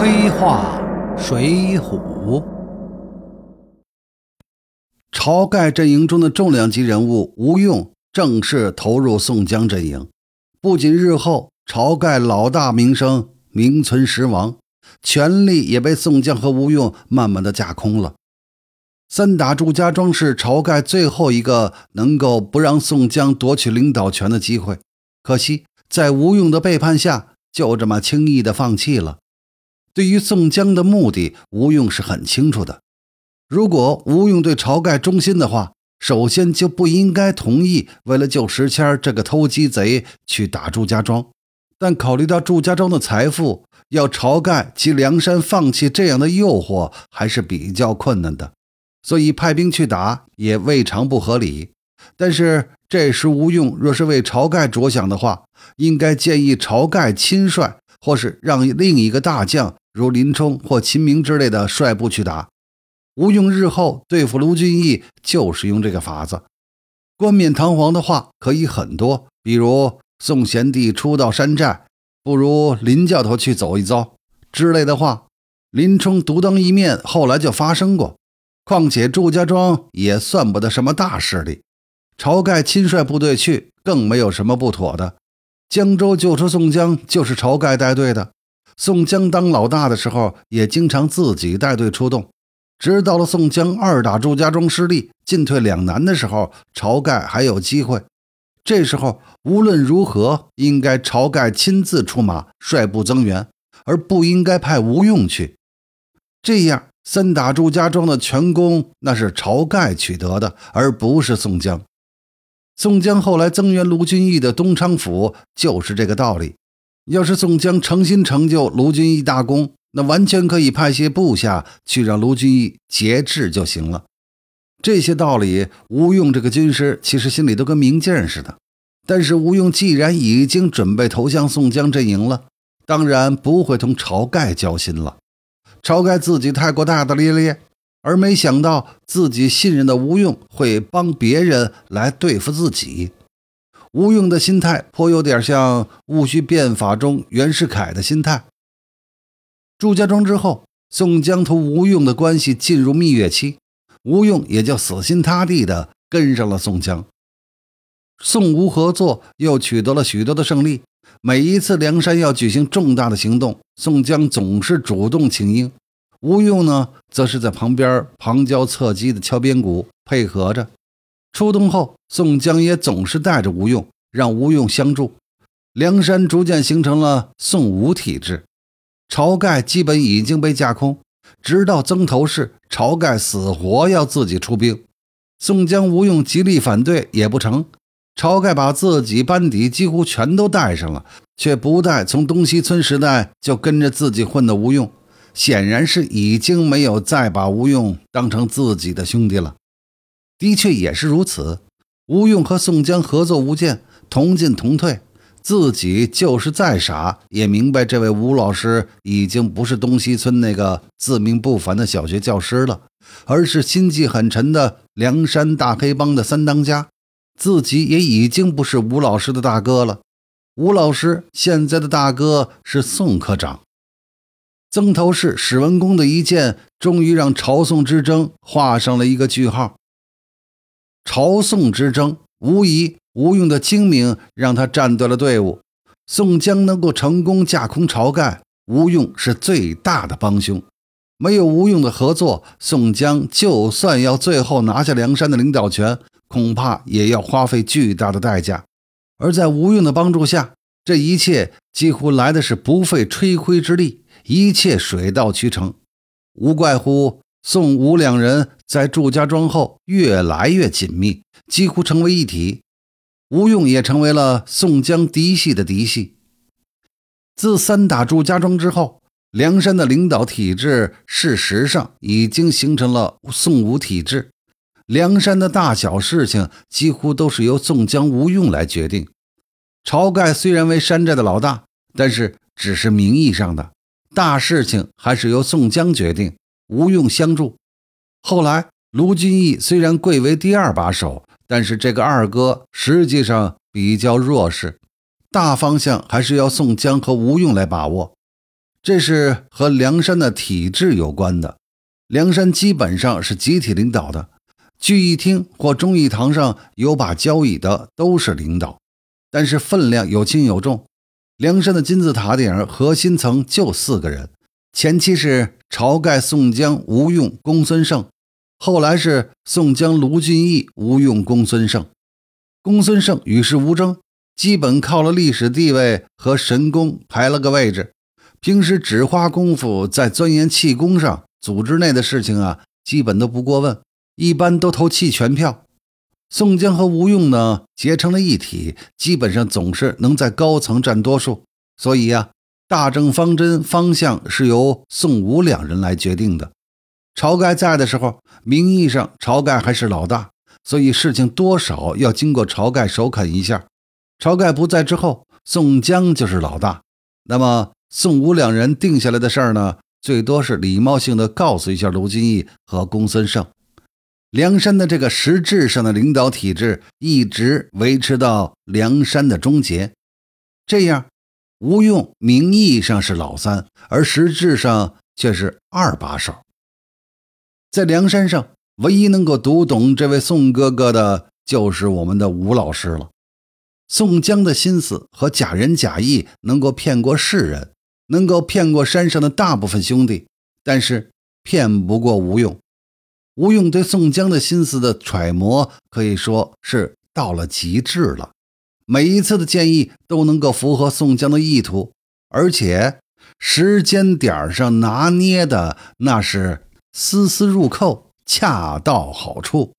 黑话水浒。晁盖阵营中的重量级人物吴用正式投入宋江阵营，不仅日后晁盖老大名声名存实亡，权力也被宋江和吴用慢慢的架空了。三打祝家庄是晁盖最后一个能够不让宋江夺取领导权的机会，可惜在吴用的背叛下，就这么轻易的放弃了。对于宋江的目的，吴用是很清楚的。如果吴用对晁盖忠心的话，首先就不应该同意为了救石谦这个偷鸡贼去打祝家庄。但考虑到祝家庄的财富，要晁盖及梁山放弃这样的诱惑还是比较困难的，所以派兵去打也未尝不合理。但是这时吴用若是为晁盖着想的话，应该建议晁盖亲率，或是让另一个大将如林冲或秦明之类的率部去打。吴用日后对付卢俊义就是用这个法子，冠冕堂皇的话可以很多，比如宋贤弟初到山寨，不如林教头去走一遭之类的话。林冲独当一面，后来就发生过。况且祝家庄也算不得什么大势力，晁盖亲率部队去，更没有什么不妥的。江州救出宋江就是晁盖带队的，宋江当老大的时候也经常自己带队出动。直到了宋江二打祝家庄失利，进退两难的时候，晁盖还有机会。这时候无论如何，应该晁盖亲自出马，率部增援，而不应该派吴用去。这样三打祝家庄的全功，那是晁盖取得的，而不是宋江。宋江后来增援卢俊义的东昌府，就是这个道理。要是宋江诚心成就卢俊义大功，那完全可以派些部下去让卢俊义节制就行了。这些道理，吴用这个军师其实心里都跟明镜似的。但是吴用既然已经准备投向宋江阵营了，当然不会同晁盖交心了。晁盖自己太过大大咧咧，而没想到自己信任的吴用会帮别人来对付自己。吴用的心态颇有点像《戊戌变法》中袁世凯的心态。祝家庄之后，宋江同吴用的关系进入蜜月期，吴用也就死心塌地的跟上了宋江。宋吴合作又取得了许多的胜利。每一次梁山要举行重大的行动，宋江总是主动请缨，吴用呢，则是在旁边旁敲侧击的敲边鼓，配合着。出动后，宋江也总是带着吴用，让吴用相助。梁山逐渐形成了宋吴体制。晁盖基本已经被架空，直到曾头市，晁盖死活要自己出兵，宋江、吴用极力反对也不成。晁盖把自己班底几乎全都带上了，却不带从东西村时代就跟着自己混的吴用，显然是已经没有再把吴用当成自己的兄弟了。的确也是如此，吴用和宋江合作无间，同进同退。自己就是再傻，也明白这位吴老师已经不是东西村那个自命不凡的小学教师了，而是心计很沉的梁山大黑帮的三当家。自己也已经不是吴老师的大哥了，吴老师现在的大哥是宋科长。曾头市史文恭的一剑，终于让朝宋之争画上了一个句号。朝宋之争，无疑。吴用的精明让他站对了队伍，宋江能够成功架空晁盖，吴用是最大的帮凶。没有吴用的合作，宋江就算要最后拿下梁山的领导权，恐怕也要花费巨大的代价。而在吴用的帮助下，这一切几乎来的是不费吹灰之力，一切水到渠成。无怪乎宋吴两人在祝家庄后越来越紧密，几乎成为一体。吴用也成为了宋江嫡系的嫡系。自三打祝家庄之后，梁山的领导体制事实上已经形成了宋吴体制。梁山的大小事情几乎都是由宋江、吴用来决定。晁盖虽然为山寨的老大，但是只是名义上的，大事情还是由宋江决定，吴用相助。后来，卢俊义虽然贵为第二把手。但是这个二哥实际上比较弱势，大方向还是要宋江和吴用来把握。这是和梁山的体制有关的。梁山基本上是集体领导的，聚义厅或忠义堂上有把交椅的都是领导，但是分量有轻有重。梁山的金字塔顶核心层就四个人，前期是晁盖、宋江、吴用、公孙胜，后来是宋江、卢俊义、吴用、公孙胜。公孙胜与世无争，基本靠了历史地位和神功排了个位置，平时只花功夫在钻研气功上。组织内的事情啊，基本都不过问，一般都投弃权票。宋江和吴用呢，结成了一体，基本上总是能在高层占多数。所以呀，大政方针方向是由宋吴两人来决定的。晁盖在的时候，名义上晁盖还是老大，所以事情多少要经过晁盖首肯一下。晁盖不在之后，宋江就是老大。那么宋吴两人定下来的事儿呢？最多是礼貌性的告诉一下卢俊义和公孙胜，梁山的这个实质上的领导体制一直维持到梁山的终结。这样，吴用名义上是老三，而实质上却是二把手。在梁山上，唯一能够读懂这位宋哥哥的，就是我们的吴老师了。宋江的心思和假仁假义，能够骗过世人。能够骗过山上的大部分兄弟，但是骗不过吴用。吴用对宋江的心思的揣摩可以说是到了极致了，每一次的建议都能够符合宋江的意图，而且时间点上拿捏的那是丝丝入扣，恰到好处。